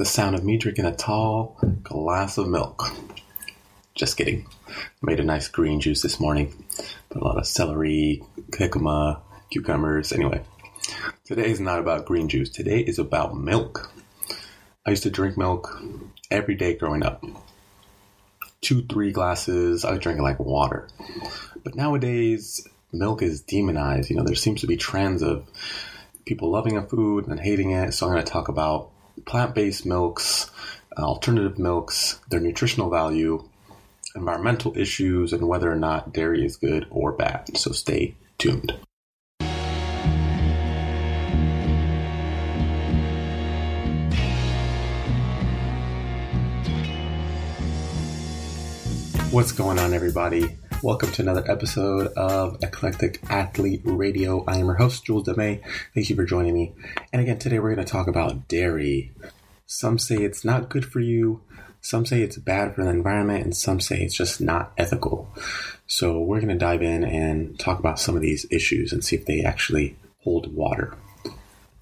the sound of me drinking a tall glass of milk. Just kidding. Made a nice green juice this morning. Put a lot of celery, jicama, cucumbers. Anyway, today is not about green juice. Today is about milk. I used to drink milk every day growing up. Two, three glasses. I was drinking like water. But nowadays, milk is demonized. You know, there seems to be trends of people loving a food and hating it. So I'm going to talk about plant based milks, uh, alternative milks, their nutritional value, environmental issues, and whether or not dairy is good or bad. So stay tuned. What's going on, everybody? Welcome to another episode of Eclectic Athlete Radio. I am your host, Jules DeMay. Thank you for joining me. And again, today we're going to talk about dairy. Some say it's not good for you, some say it's bad for the environment, and some say it's just not ethical. So we're going to dive in and talk about some of these issues and see if they actually hold water.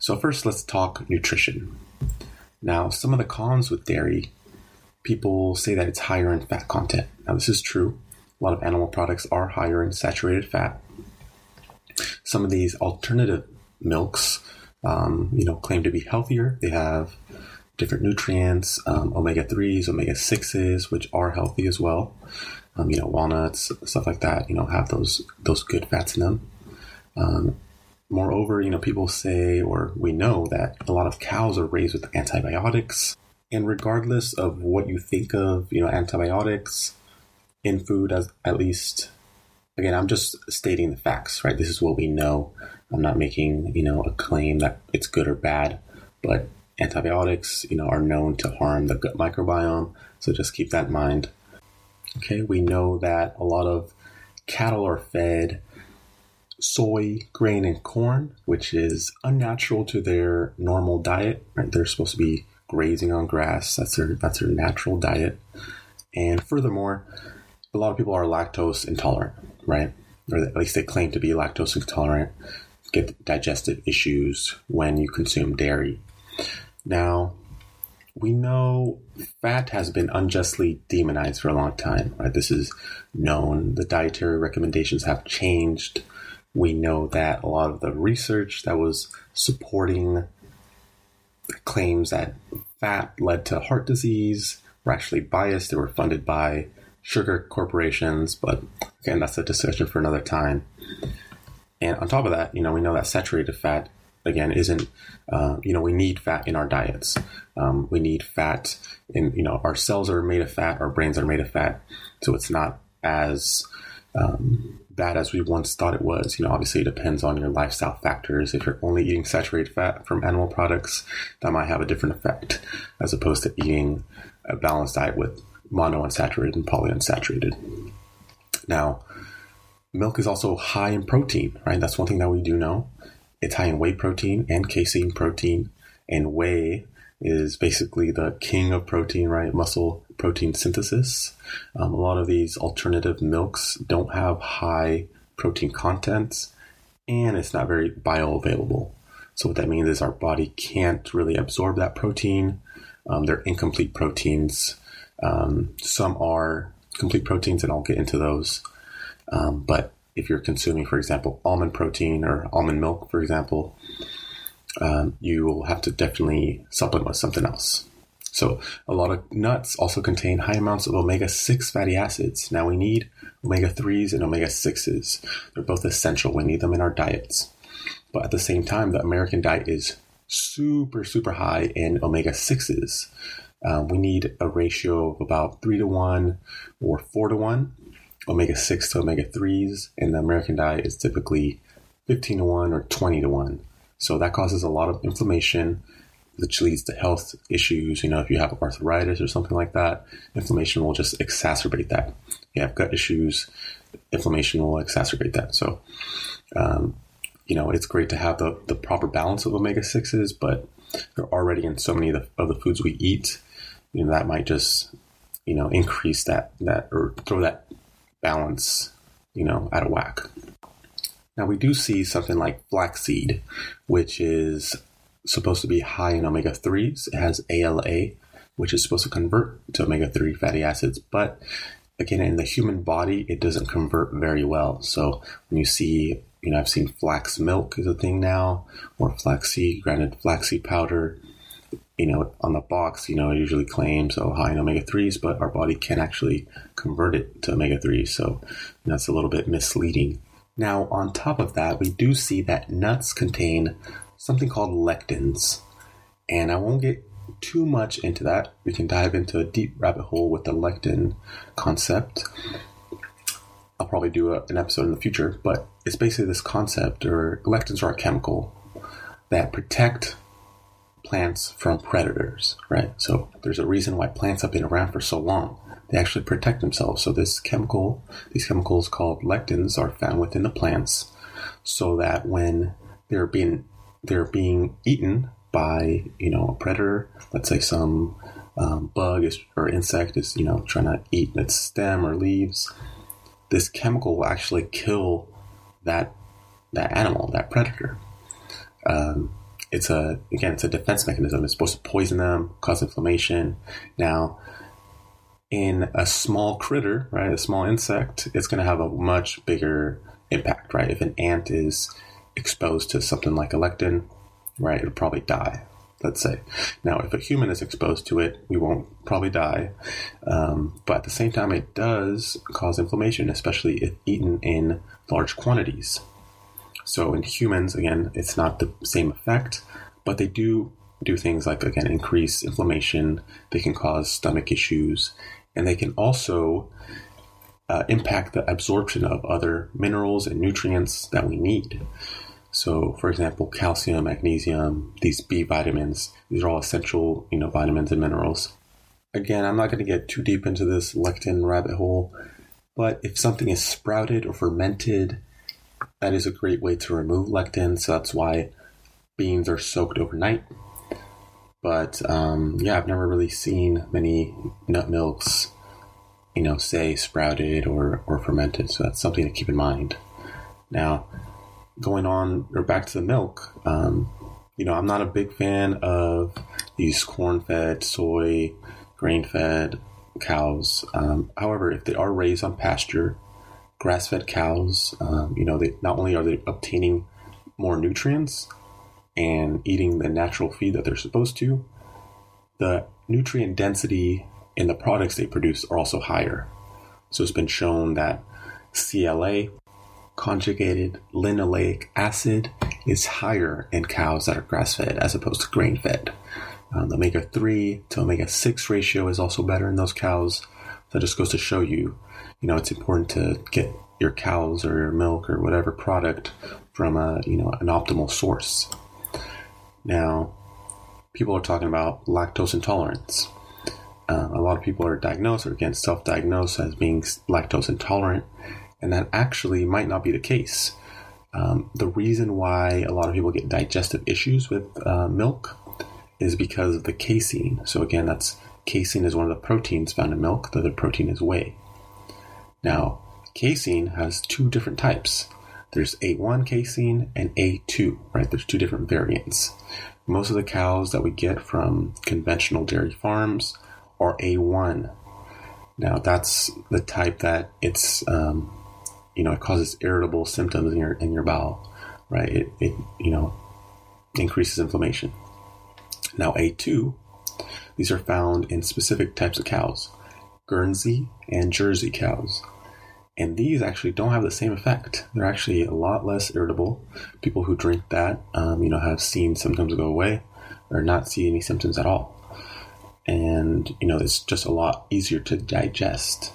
So, first, let's talk nutrition. Now, some of the cons with dairy people say that it's higher in fat content. Now, this is true. A lot of animal products are higher in saturated fat. Some of these alternative milks, um, you know, claim to be healthier. They have different nutrients, um, omega threes, omega sixes, which are healthy as well. Um, you know, walnuts, stuff like that. You know, have those those good fats in them. Um, moreover, you know, people say or we know that a lot of cows are raised with antibiotics. And regardless of what you think of, you know, antibiotics, in food as at least again i'm just stating the facts right? This is what we know. I'm not making you know a claim that it's good or bad but antibiotics you know are known to harm the gut microbiome so just keep that in mind. Okay we know that a lot of cattle are fed soy grain and corn which is unnatural to their normal diet right? They're supposed to be grazing on grass. That's their that's their natural diet. And furthermore a lot of people are lactose intolerant, right? Or at least they claim to be lactose intolerant, get digestive issues when you consume dairy. Now, we know fat has been unjustly demonized for a long time, right? This is known. The dietary recommendations have changed. We know that a lot of the research that was supporting claims that fat led to heart disease were actually biased. They were funded by sugar corporations, but again, that's a discussion for another time. And on top of that, you know, we know that saturated fat again isn't, uh, you know, we need fat in our diets. Um, we need fat in, you know, our cells are made of fat, our brains are made of fat, so it's not as um, bad as we once thought it was. You know, obviously it depends on your lifestyle factors. If you're only eating saturated fat from animal products, that might have a different effect as opposed to eating a balanced diet with monounsaturated and polyunsaturated. Now, milk is also high in protein, right? That's one thing that we do know. It's high in whey protein and casein protein, and whey is basically the king of protein, right? Muscle protein synthesis. Um, a lot of these alternative milks don't have high protein content, and it's not very bioavailable. So what that means is our body can't really absorb that protein. Um, they're incomplete proteins um, some are complete proteins, and I'll get into those. Um, but if you're consuming, for example, almond protein or almond milk, for example, um, you will have to definitely supplement with something else. So, a lot of nuts also contain high amounts of omega 6 fatty acids. Now, we need omega 3s and omega 6s. They're both essential. We need them in our diets. But at the same time, the American diet is super, super high in omega 6s. Um, we need a ratio of about three to one or four to one, omega 6 to omega 3s. And the American diet is typically 15 to 1 or 20 to 1. So that causes a lot of inflammation, which leads to health issues. You know, if you have arthritis or something like that, inflammation will just exacerbate that. If you have gut issues, inflammation will exacerbate that. So, um, you know, it's great to have the, the proper balance of omega 6s, but they're already in so many of the, of the foods we eat you know that might just you know increase that that or throw that balance you know out of whack. Now we do see something like flaxseed, which is supposed to be high in omega 3s. It has ALA, which is supposed to convert to omega 3 fatty acids. But again, in the human body, it doesn't convert very well. So when you see, you know, I've seen flax milk is a thing now, or flaxseed, granted flaxseed powder, you know, on the box, you know, it usually claims oh high in omega threes, but our body can actually convert it to omega threes, so that's a little bit misleading. Now, on top of that, we do see that nuts contain something called lectins, and I won't get too much into that. We can dive into a deep rabbit hole with the lectin concept. I'll probably do a, an episode in the future, but it's basically this concept, or lectins are a chemical that protect plants from predators, right? So there's a reason why plants have been around for so long. They actually protect themselves. So this chemical, these chemicals called lectins are found within the plants so that when they're being they're being eaten by, you know, a predator, let's say some um, bug is, or insect is, you know, trying to eat its stem or leaves, this chemical will actually kill that that animal, that predator. Um, it's a again it's a defense mechanism. It's supposed to poison them, cause inflammation. Now, in a small critter, right, a small insect, it's going to have a much bigger impact, right? If an ant is exposed to something like a lectin, right, it'll probably die. Let's say. Now, if a human is exposed to it, we won't probably die. Um, but at the same time, it does cause inflammation, especially if eaten in large quantities. So in humans, again, it's not the same effect, but they do do things like, again, increase inflammation. They can cause stomach issues, and they can also uh, impact the absorption of other minerals and nutrients that we need. So, for example, calcium, magnesium, these B vitamins, these are all essential, you know, vitamins and minerals. Again, I'm not going to get too deep into this lectin rabbit hole, but if something is sprouted or fermented, that is a great way to remove lectin, so that's why beans are soaked overnight. But um, yeah, I've never really seen many nut milks, you know, say sprouted or, or fermented, so that's something to keep in mind. Now, going on or back to the milk, um, you know, I'm not a big fan of these corn fed, soy, grain fed cows. Um, however, if they are raised on pasture, grass-fed cows, um, you know, they not only are they obtaining more nutrients and eating the natural feed that they're supposed to, the nutrient density in the products they produce are also higher. So it's been shown that CLA, conjugated linoleic acid, is higher in cows that are grass-fed as opposed to grain-fed. Um, the omega-3 to omega-6 ratio is also better in those cows. That just goes to show you you know, it's important to get your cows or your milk or whatever product from a, you know, an optimal source. Now, people are talking about lactose intolerance. Uh, a lot of people are diagnosed or again self-diagnosed as being lactose intolerant, and that actually might not be the case. Um, the reason why a lot of people get digestive issues with uh, milk is because of the casein. So again, that's casein is one of the proteins found in milk. The other protein is whey. Now, casein has two different types. There's A1 casein and A2, right? There's two different variants. Most of the cows that we get from conventional dairy farms are A1. Now, that's the type that it's, um, you know, it causes irritable symptoms in your in your bowel, right? It, it you know, increases inflammation. Now, A2, these are found in specific types of cows. Guernsey, and Jersey cows. And these actually don't have the same effect. They're actually a lot less irritable. People who drink that, um, you know, have seen symptoms go away or not see any symptoms at all. And, you know, it's just a lot easier to digest.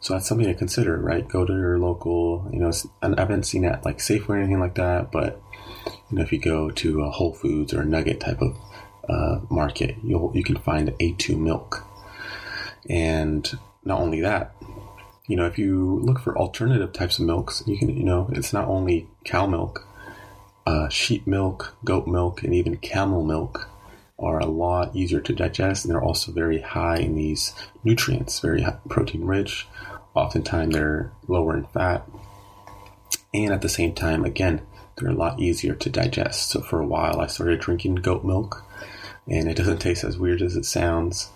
So that's something to consider, right? Go to your local, you know, I haven't seen that like Safeway or anything like that, but, you know, if you go to a Whole Foods or a Nugget type of uh, market, you'll, you can find A2 milk and not only that, you know, if you look for alternative types of milks, you can, you know, it's not only cow milk, uh, sheep milk, goat milk, and even camel milk are a lot easier to digest, and they're also very high in these nutrients, very protein rich. Oftentimes, they're lower in fat, and at the same time, again, they're a lot easier to digest. So for a while, I started drinking goat milk, and it doesn't taste as weird as it sounds.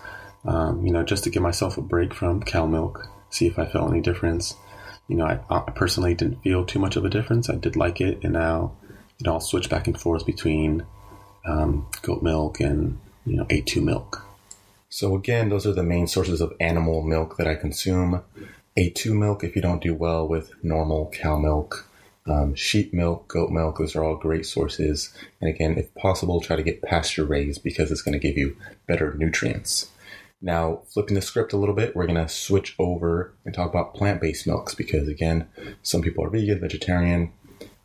Um, you know, just to give myself a break from cow milk, see if I felt any difference. You know, I, I personally didn't feel too much of a difference. I did like it, and now, you know, I'll switch back and forth between um, goat milk and you know A2 milk. So again, those are the main sources of animal milk that I consume. A2 milk if you don't do well with normal cow milk. Um, sheep milk, goat milk, those are all great sources. And again, if possible, try to get pasture raised because it's going to give you better nutrients. Now, flipping the script a little bit, we're going to switch over and talk about plant based milks because, again, some people are vegan, vegetarian,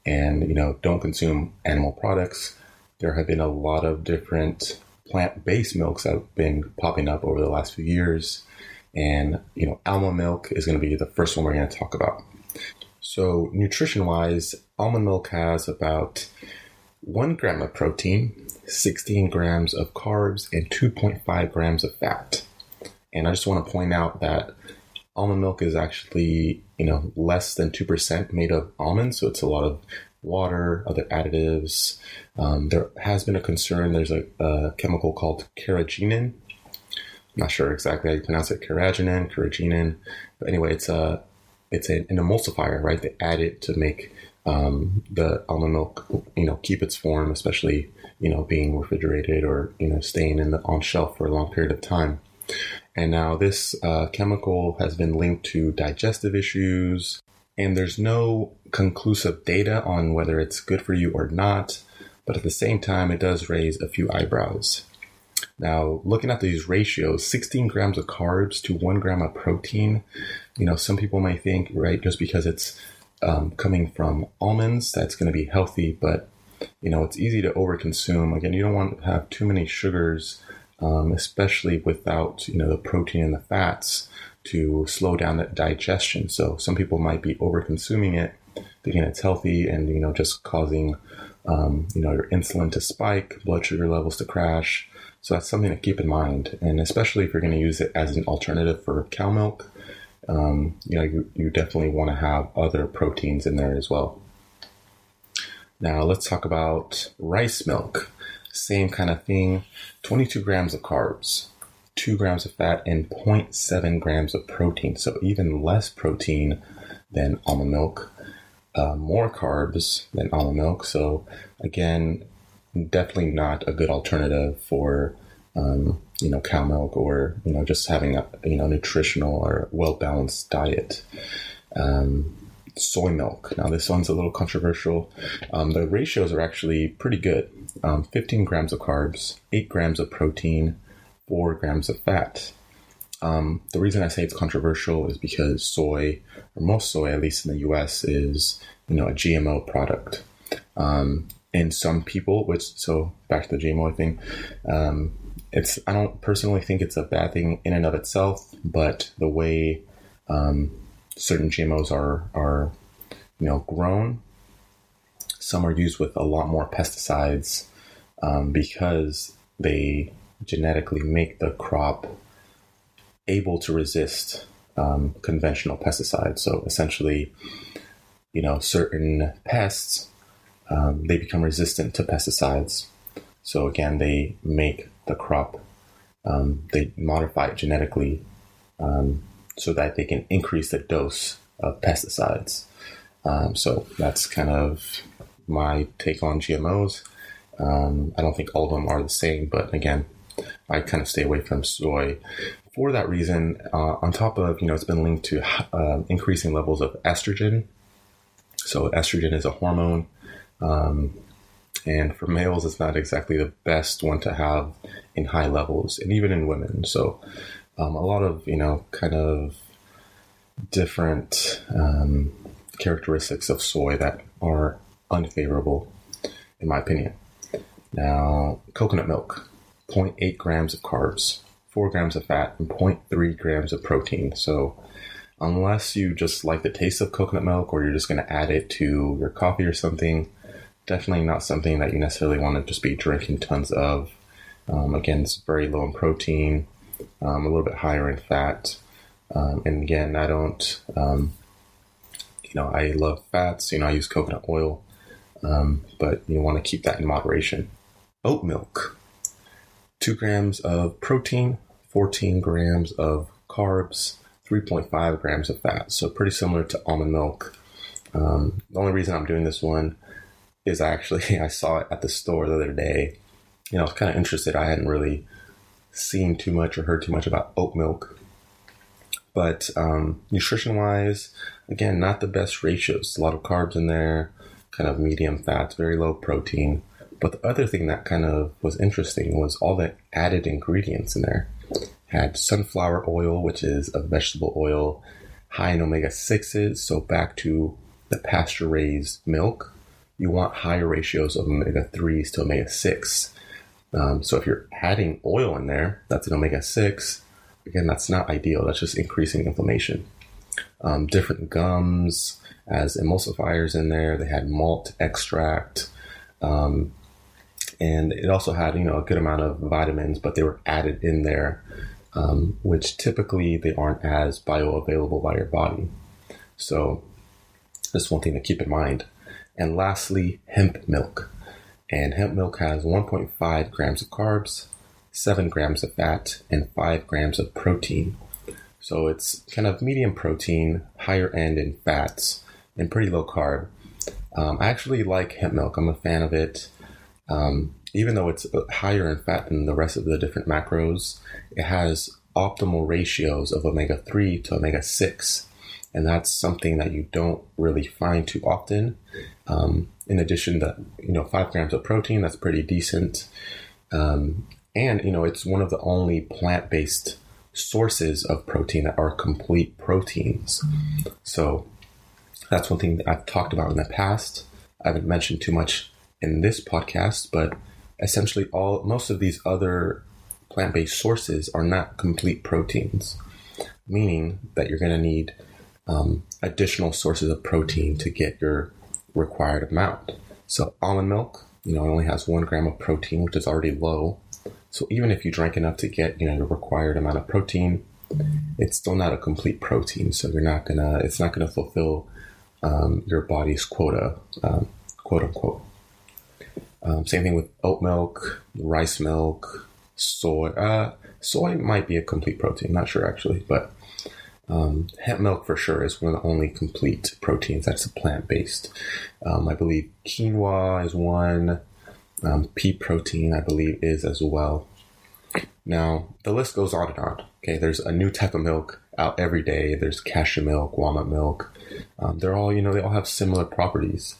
and you know don't consume animal products. There have been a lot of different plant based milks that have been popping up over the last few years. And, you know, almond milk is going to be the first one we're going to talk about. So, nutrition wise, almond milk has about one gram of protein, 16 grams of carbs, and 2.5 grams of fat. And I just want to point out that almond milk is actually, you know, less than 2% made of almonds. So it's a lot of water, other additives. Um, there has been a concern. There's a, a chemical called carrageenan I'm not sure exactly how you pronounce it, carrageenan, carrageenan. But anyway, it's a it's an, an emulsifier, right? They add it to make um, the almond milk, you know, keep its form, especially you know being refrigerated or you know staying in the on shelf for a long period of time. And now this uh, chemical has been linked to digestive issues, and there's no conclusive data on whether it's good for you or not. But at the same time, it does raise a few eyebrows. Now, looking at these ratios, 16 grams of carbs to one gram of protein, you know, some people might think, right, just because it's um, coming from almonds, that's going to be healthy, but, you know, it's easy to overconsume. Again, you don't want to have too many sugars, um, especially without, you know, the protein and the fats to slow down that digestion. So some people might be overconsuming it, thinking it's healthy and, you know, just causing, um, you know, your insulin to spike, blood sugar levels to crash. So that's something to keep in mind, and especially if you're going to use it as an alternative for cow milk, um, you know, you, you definitely want to have other proteins in there as well. Now let's talk about rice milk. Same kind of thing, 22 grams of carbs, 2 grams of fat, and 0.7 grams of protein. So even less protein than almond milk, uh, more carbs than almond milk. So again, definitely not a good alternative for um, you know cow milk or you know just having a you know nutritional or well balanced diet. Um, soy milk. Now this one's a little controversial. Um, the ratios are actually pretty good. Um, 15 grams of carbs, 8 grams of protein, 4 grams of fat. Um, the reason I say it's controversial is because soy, or most soy, at least in the U.S., is you know a GMO product. Um, and some people, which so back to the GMO thing, um, it's I don't personally think it's a bad thing in and of itself, but the way um, certain GMOs are are you know grown, some are used with a lot more pesticides um, because they genetically make the crop able to resist um, conventional pesticides. So essentially, you know, certain pests um, they become resistant to pesticides. So again, they make the crop, um, they modify it genetically um, so that they can increase the dose of pesticides. Um, so that's kind of my take on GMOs. Um, I don't think all of them are the same, but again, I kind of stay away from soy for that reason. Uh, on top of you know, it's been linked to uh, increasing levels of estrogen. So estrogen is a hormone um, and for males, it's not exactly the best one to have in high levels, and even in women. So, um, a lot of you know, kind of different um, characteristics of soy that are unfavorable, in my opinion. Now, coconut milk, 0.8 grams of carbs, 4 grams of fat, and 0.3 grams of protein. So, unless you just like the taste of coconut milk or you're just going to add it to your coffee or something, definitely not something that you necessarily want to just be drinking tons of. Um, again, it's very low in protein, um, a little bit higher in fat. Um, and again, I don't, um, you know, I love fats. You know, I use coconut oil. um, but you want to keep that in moderation. Oat milk, two grams of protein, 14 grams of carbs, 3.5 grams of fat. So pretty similar to almond milk. Um, the only reason I'm doing this one is I actually I saw it at the store the other day. You know, I was kind of interested. I hadn't really seen too much or heard too much about oat milk. But um, nutrition wise, again, not the best ratios. A lot of carbs in there, kind of medium fats, very low protein. But the other thing that kind of was interesting was all the added ingredients in there. Had sunflower oil, which is a vegetable oil, high in omega 6s, so back to the pasture raised milk. You want higher ratios of omega 3s to omega 6. Um, so if you're adding oil in there, that's an omega 6, again, that's not ideal. That's just increasing inflammation. Um, different gums as emulsifiers in there. They had malt extract. Um, and it also had, you know, a good amount of vitamins, but they were added in there, um, which typically they aren't as bioavailable by your body. So that's one thing to keep in mind. And lastly, hemp milk. And hemp milk has 1.5 grams of carbs, 7 grams of fat, and 5 grams of protein. So it's kind of medium protein, higher end in fats, and pretty low carb. Um, I actually like hemp milk. I'm a fan of it. Um, even though it's higher in fat than the rest of the different macros, it has optimal ratios of omega 3 to omega 6. And that's something that you don't really find too often. Um, in addition to, you know, five grams of protein, that's pretty decent. Um, and, you know, it's one of the only plant based sources of protein that are complete proteins. So that's one thing that I've talked about in the past. I haven't mentioned too much in this podcast, but essentially all most of these other plant-based sources are not complete proteins, meaning that you're going to need um, additional sources of protein to get your required amount. So almond milk, you know, it only has one gram of protein, which is already low. So even if you drink enough to get, you know, your required amount of protein, it's still not a complete protein. So you're not gonna, it's not gonna fulfill um, your body's quota, um, quote unquote. Um, same thing with oat milk, rice milk, soy. Uh, soy might be a complete protein. Not sure actually, but um, hemp milk for sure is one of the only complete proteins that's plant based. Um, I believe quinoa is one. Um, pea protein, I believe, is as well. Now, the list goes on and on. Okay, there's a new type of milk out every day. There's cashew milk, walnut milk. Um, they're all, you know, they all have similar properties,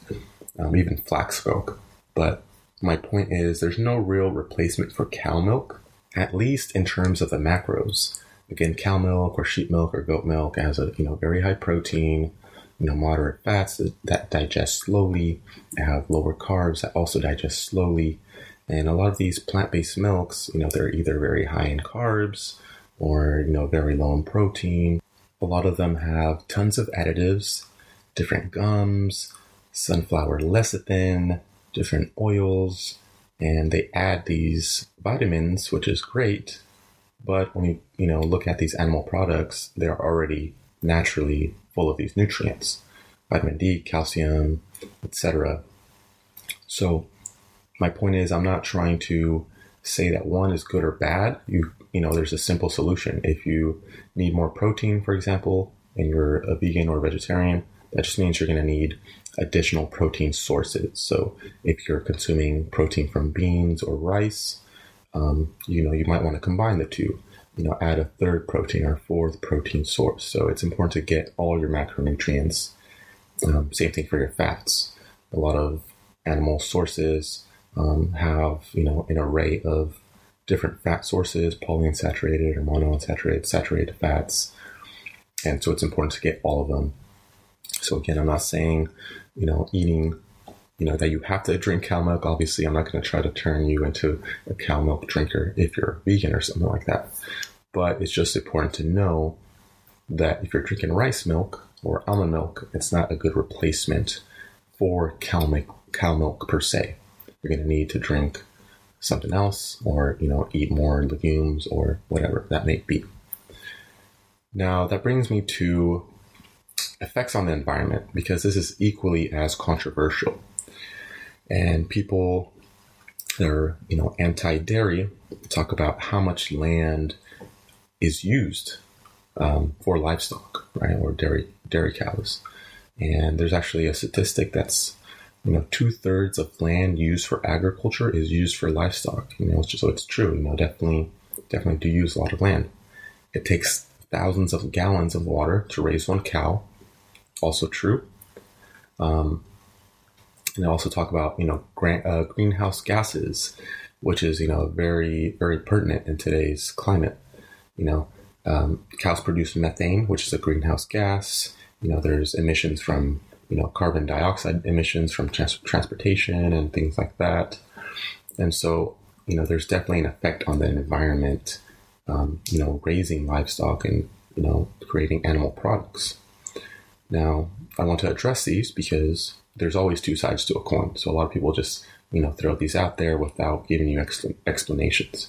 um, even flax milk. But my point is, there's no real replacement for cow milk, at least in terms of the macros. Again, cow milk or sheep milk or goat milk has a you know very high protein, you know moderate fats that digest slowly, have lower carbs that also digest slowly, and a lot of these plant-based milks, you know, they're either very high in carbs or you know very low in protein. A lot of them have tons of additives, different gums, sunflower lecithin, different oils, and they add these vitamins, which is great. But when you you know look at these animal products, they're already naturally full of these nutrients, vitamin D, calcium, etc. So my point is, I'm not trying to say that one is good or bad. You you know, there's a simple solution. If you need more protein, for example, and you're a vegan or vegetarian, that just means you're going to need additional protein sources. So if you're consuming protein from beans or rice, um, you know, you might want to combine the two. You know, add a third protein or fourth protein source. So it's important to get all your macronutrients. Um, same thing for your fats. A lot of animal sources um, have, you know, an array of different fat sources, polyunsaturated or monounsaturated, saturated fats. And so it's important to get all of them. So again, I'm not saying, you know, eating you know, that you have to drink cow milk. Obviously, I'm not going to try to turn you into a cow milk drinker if you're vegan or something like that. But it's just important to know that if you're drinking rice milk or almond milk, it's not a good replacement for cow milk, cow milk per se. You're going to need to drink something else or, you know, eat more legumes or whatever that may be. Now, that brings me to effects on the environment because this is equally as controversial. And people that are, you know, anti-dairy talk about how much land is used um, for livestock, right, or dairy dairy cows. And there's actually a statistic that's you know two thirds of land used for agriculture is used for livestock. You know, so it's true. You know, definitely definitely do use a lot of land. It takes thousands of gallons of water to raise one cow. Also true. Um, and also talk about you know grant, uh, greenhouse gases, which is you know very very pertinent in today's climate. You know, um, cows produce methane, which is a greenhouse gas. You know, there's emissions from you know carbon dioxide emissions from trans- transportation and things like that. And so you know, there's definitely an effect on the environment. Um, you know, raising livestock and you know creating animal products. Now, I want to address these because there's always two sides to a coin. So a lot of people just you know throw these out there without giving you explanations.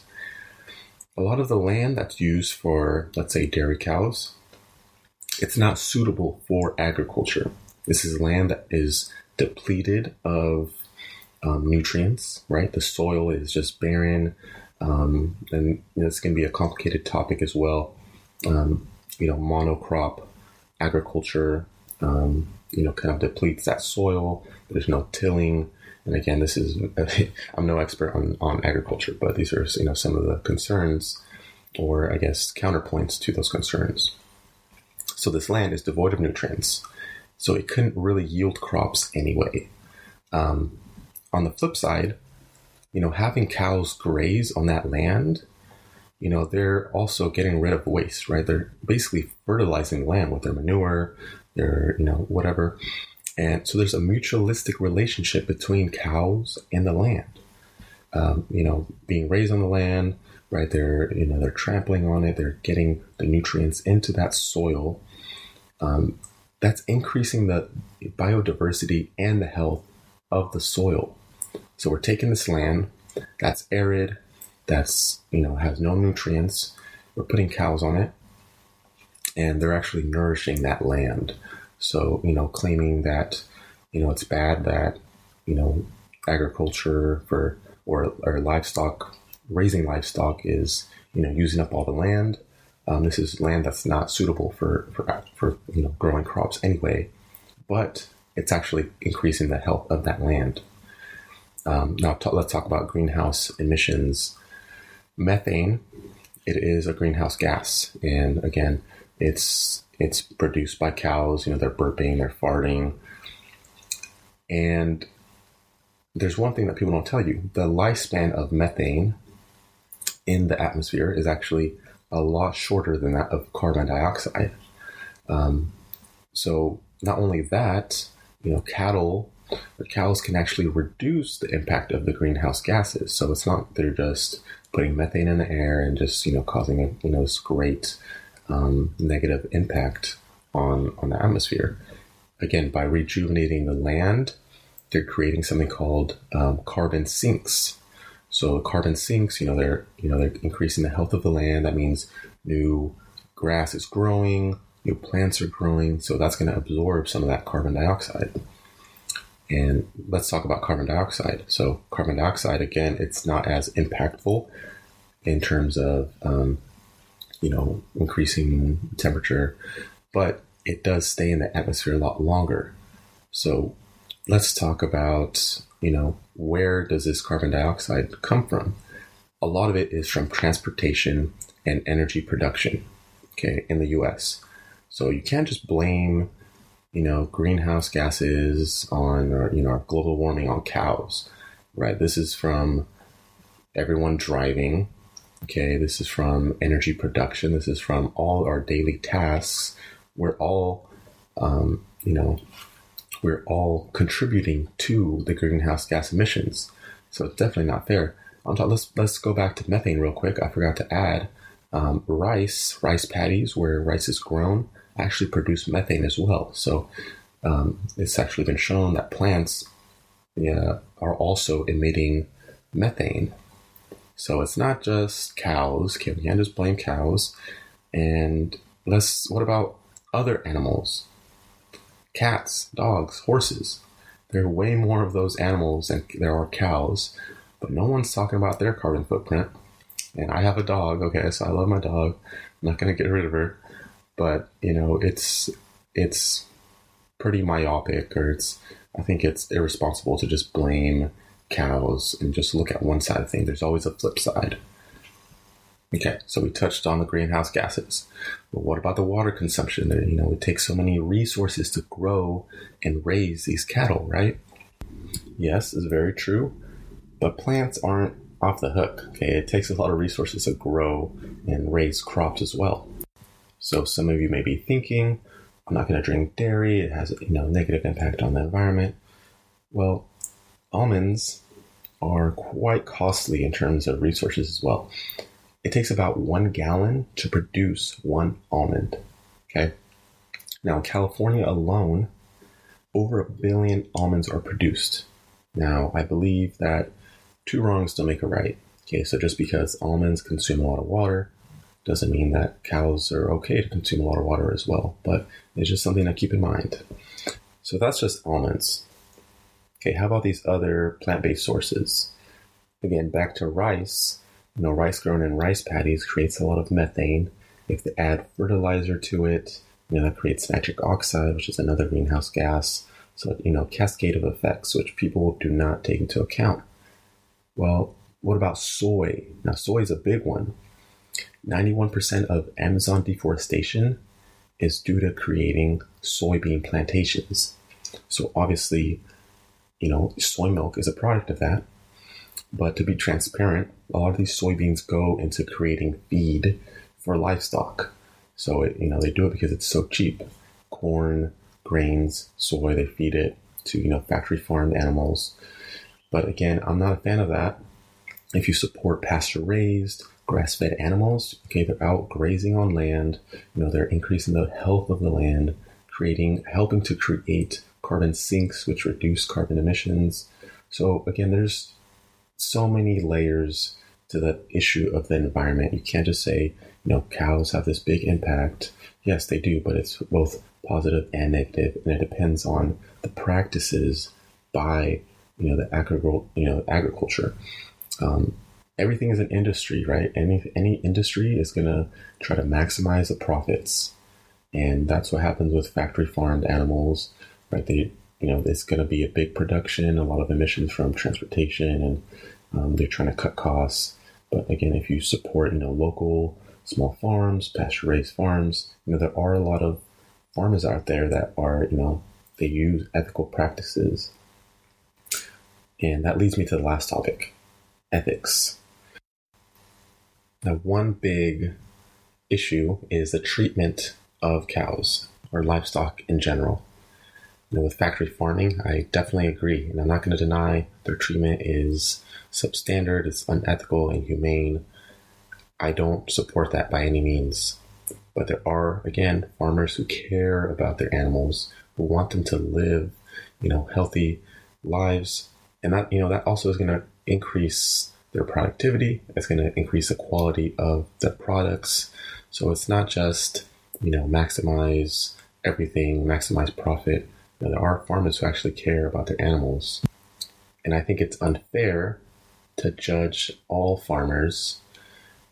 A lot of the land that's used for, let's say, dairy cows, it's not suitable for agriculture. This is land that is depleted of um, nutrients, right? The soil is just barren. Um, and it's going to be a complicated topic as well. Um, you know, monocrop agriculture, um, you know, kind of depletes that soil. There's no tilling. And again, this is, I'm no expert on, on agriculture, but these are, you know, some of the concerns or I guess counterpoints to those concerns. So this land is devoid of nutrients. So it couldn't really yield crops anyway. Um, on the flip side, you know, having cows graze on that land, you know, they're also getting rid of waste, right? They're basically fertilizing land with their manure, their, you know, whatever. And so there's a mutualistic relationship between cows and the land. Um, you know, being raised on the land, right? They're, you know, they're trampling on it. They're getting the nutrients into that soil. Um, that's increasing the biodiversity and the health of the soil. So we're taking this land that's arid, that's, you know, has no nutrients. We're putting cows on it and they're actually nourishing that land. So, you know, claiming that, you know, it's bad that, you know, agriculture for or, or livestock, raising livestock is, you know, using up all the land. Um, this is land that's not suitable for, for, for, you know, growing crops anyway, but it's actually increasing the health of that land. Um, now, t- let's talk about greenhouse emissions. Methane, it is a greenhouse gas, and again, it's it's produced by cows. You know, they're burping, they're farting, and there's one thing that people don't tell you: the lifespan of methane in the atmosphere is actually a lot shorter than that of carbon dioxide. Um, so, not only that, you know, cattle the cows can actually reduce the impact of the greenhouse gases. So it's not they're just putting methane in the air and just you know causing you know this great um, negative impact on on the atmosphere. Again, by rejuvenating the land, they're creating something called um, carbon sinks. So carbon sinks, you know, they're you know they're increasing the health of the land. That means new grass is growing, new plants are growing, so that's going to absorb some of that carbon dioxide. And let's talk about carbon dioxide. So, carbon dioxide, again, it's not as impactful in terms of, um, you know, increasing temperature, but it does stay in the atmosphere a lot longer. So, let's talk about, you know, where does this carbon dioxide come from? A lot of it is from transportation and energy production, okay, in the US. So, you can't just blame you know, greenhouse gases on, or, you know, global warming on cows, right? This is from everyone driving. Okay. This is from energy production. This is from all our daily tasks. We're all, um, you know, we're all contributing to the greenhouse gas emissions. So it's definitely not fair. On top, let's let's go back to methane real quick. I forgot to add um, rice, rice paddies where rice is grown actually produce methane as well. So um, it's actually been shown that plants yeah, are also emitting methane. So it's not just cows. Okay, we can't just blame cows. And let's. What about other animals? Cats, dogs, horses. there are way more of those animals than there are cows, but no one's talking about their carbon footprint. And I have a dog, okay, so I love my dog. I'm not going to get rid of her, but you know, it's it's pretty myopic, or it's I think it's irresponsible to just blame cows and just look at one side of things. There's always a flip side. Okay, so we touched on the greenhouse gases. But what about the water consumption? There, you know, it takes so many resources to grow and raise these cattle, right? Yes, is very true. But plants aren't off the hook. Okay, it takes a lot of resources to grow and raise crops as well. So some of you may be thinking, I'm not going to drink dairy. It has you know negative impact on the environment. Well, almonds are quite costly in terms of resources as well. It takes about one gallon to produce one almond. Okay. Now, in California alone, over a billion almonds are produced. Now, I believe that two wrongs don't make a right. Okay, so just because almonds consume a lot of water doesn't mean that cows are okay to consume a lot of water as well, but it's just something to keep in mind. So that's just almonds. Okay, how about these other plant based sources? Again, back to rice you know, rice grown in rice paddies creates a lot of methane. If they add fertilizer to it, you know, that creates nitric oxide, which is another greenhouse gas. So, you know, cascade of effects, which people do not take into account. Well, what about soy? Now, soy is a big one. 91% of Amazon deforestation is due to creating soybean plantations. So, obviously, you know, soy milk is a product of that. But to be transparent, a lot of these soybeans go into creating feed for livestock. So it, you know they do it because it's so cheap. Corn, grains, soy, they feed it to you know factory farmed animals. But again, I'm not a fan of that. If you support pasture raised, grass fed animals, okay, they're out grazing on land. You know they're increasing the health of the land, creating, helping to create carbon sinks, which reduce carbon emissions. So again, there's so many layers to the issue of the environment. You can't just say, you know, cows have this big impact. Yes, they do, but it's both positive and negative, and it depends on the practices by you know the agriculture. You know, agriculture. Um, everything is an industry, right? Any any industry is going to try to maximize the profits, and that's what happens with factory farmed animals, right? They you know, it's going to be a big production, a lot of emissions from transportation, and um, they're trying to cut costs. But again, if you support, you know, local small farms, pasture raised farms, you know, there are a lot of farmers out there that are, you know, they use ethical practices. And that leads me to the last topic ethics. Now, one big issue is the treatment of cows or livestock in general know, with factory farming, I definitely agree. And I'm not going to deny their treatment is substandard, it's unethical, and humane. I don't support that by any means. But there are, again, farmers who care about their animals, who want them to live, you know, healthy lives. And that, you know, that also is going to increase their productivity. It's going to increase the quality of the products. So it's not just, you know, maximize everything, maximize profit now, there are farmers who actually care about their animals. And I think it's unfair to judge all farmers,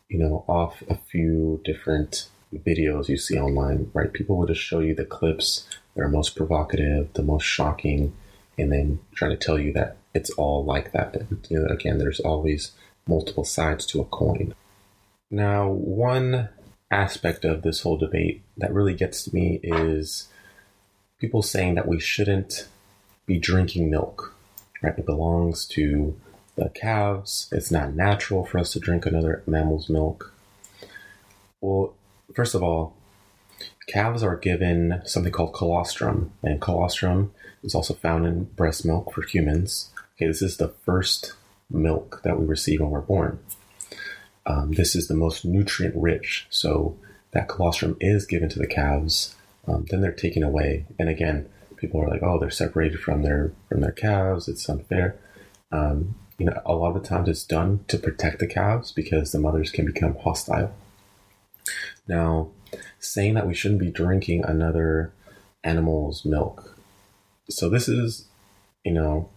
you know, off a few different videos you see online, right? People will just show you the clips that are most provocative, the most shocking, and then try to tell you that it's all like that. You know, again, there's always multiple sides to a coin. Now, one aspect of this whole debate that really gets to me is people saying that we shouldn't be drinking milk, right? It belongs to the calves. It's not natural for us to drink another mammal's milk. Well, first of all, calves are given something called colostrum, and colostrum is also found in breast milk for humans. Okay, this is the first milk that we receive when we're born. Um, this is the most nutrient rich, so that colostrum is given to the calves um, then they're taken away. And again, people are like, oh, they're separated from their from their calves. It's unfair. Um, you know, a lot of the times it's done to protect the calves because the mothers can become hostile. Now, saying that we shouldn't be drinking another animal's milk. So this is you know,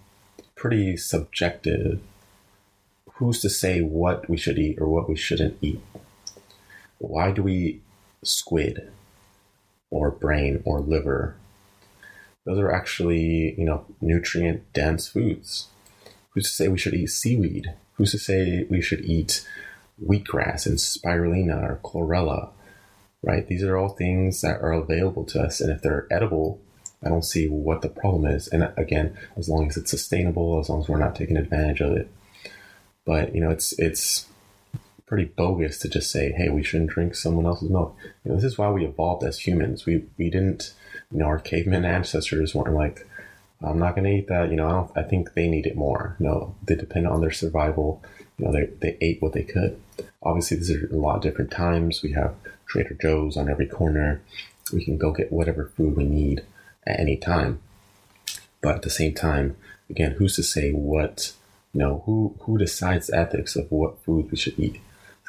pretty subjective. Who's to say what we should eat or what we shouldn't eat? Why do we squid or brain or liver? Those are actually, you know, nutrient dense foods. Who's to say we should eat seaweed? Who's to say we should eat wheatgrass and spirulina or chlorella? Right? These are all things that are available to us. And if they're edible, I don't see what the problem is. And again, as long as it's sustainable, as long as we're not taking advantage of it. But you know, it's it's pretty bogus to just say, "Hey, we shouldn't drink someone else's milk." You know, this is why we evolved as humans. We we didn't, you know, our caveman ancestors weren't like, "I'm not going to eat that." You know, I don't. I think they need it more. No, they depend on their survival. You know, they they ate what they could. Obviously, these are a lot of different times. We have Trader Joe's on every corner. We can go get whatever food we need at any time. But at the same time, again, who's to say what, you know, who, who decides ethics of what food we should eat?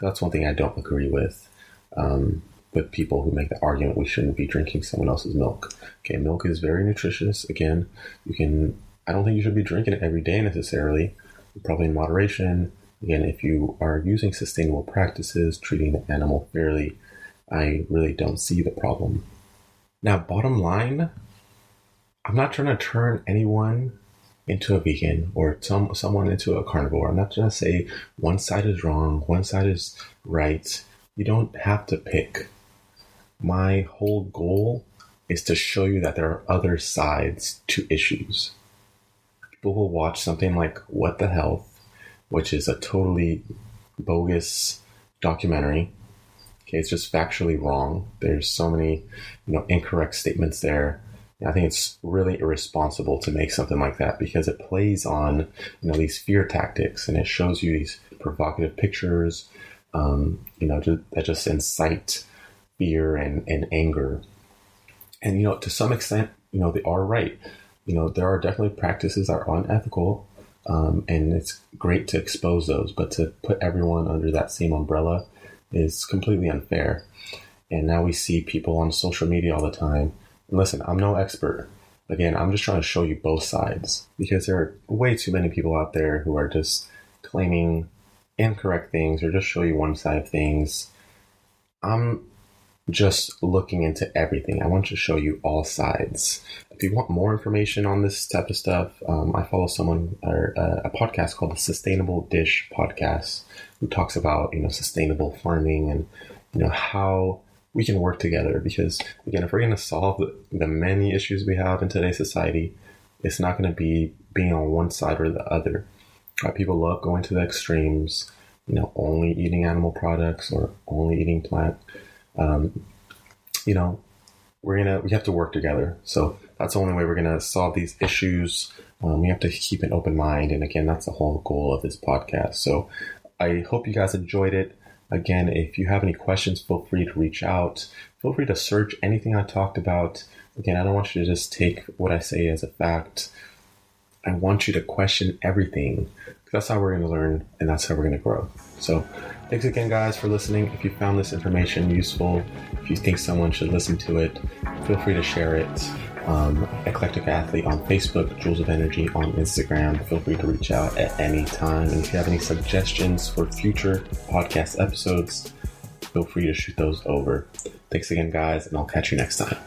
That's one thing I don't agree with. Um, with people who make the argument we shouldn't be drinking someone else's milk. Okay, milk is very nutritious. Again, you can, I don't think you should be drinking it every day necessarily, probably in moderation. Again, if you are using sustainable practices, treating the animal fairly, I really don't see the problem. Now, bottom line, I'm not trying to turn anyone into a vegan or some someone into a carnivore. I'm not to say one side is wrong, one side is right. You don't have to pick. My whole goal is to show you that there are other sides to issues. People will watch something like What the Health, which is a totally bogus documentary. Okay, it's just factually wrong. There's so many, you know, incorrect statements there I think it's really irresponsible to make something like that because it plays on you know these fear tactics and it shows you these provocative pictures, um, you know, that just incite fear and, and anger. And you know, to some extent, you know, they are right. You know, there are definitely practices that are unethical, um, and it's great to expose those. But to put everyone under that same umbrella is completely unfair. And now we see people on social media all the time listen, I'm no expert. Again, I'm just trying to show you both sides because there are way too many people out there who are just claiming incorrect things or just show you one side of things. I'm just looking into everything. I want to show you all sides. If you want more information on this type of stuff, um, I follow someone or uh, a podcast called the Sustainable Dish Podcast, who talks about you know sustainable farming and you know how we can work together because again if we're going to solve the, many issues we have in today's society it's not going to be being on one side or the other. People love going to the extremes you know only eating animal products or only eating plant um, you know we're gonna we have to work together. So that's the only way we're gonna solve these issues. Um, we have to keep an open mind. And again that's the whole goal of this podcast. So i hope you guys enjoyed it Again, if you have any questions, feel free to reach out. Feel free to search anything I talked about. Again, I don't want you to just take what I say as a fact. I want you to question everything. That's how we're going to learn and that's how we're going to grow. So, thanks again, guys, for listening. If you found this information useful, if you think someone should listen to it, feel free to share it um, Eclectic Athlete on Facebook, Jewels of Energy on Instagram. Feel free to reach out at any time. And if you have any suggestions for future podcast episodes, feel free to shoot those over. Thanks again, guys, and I'll catch you next time.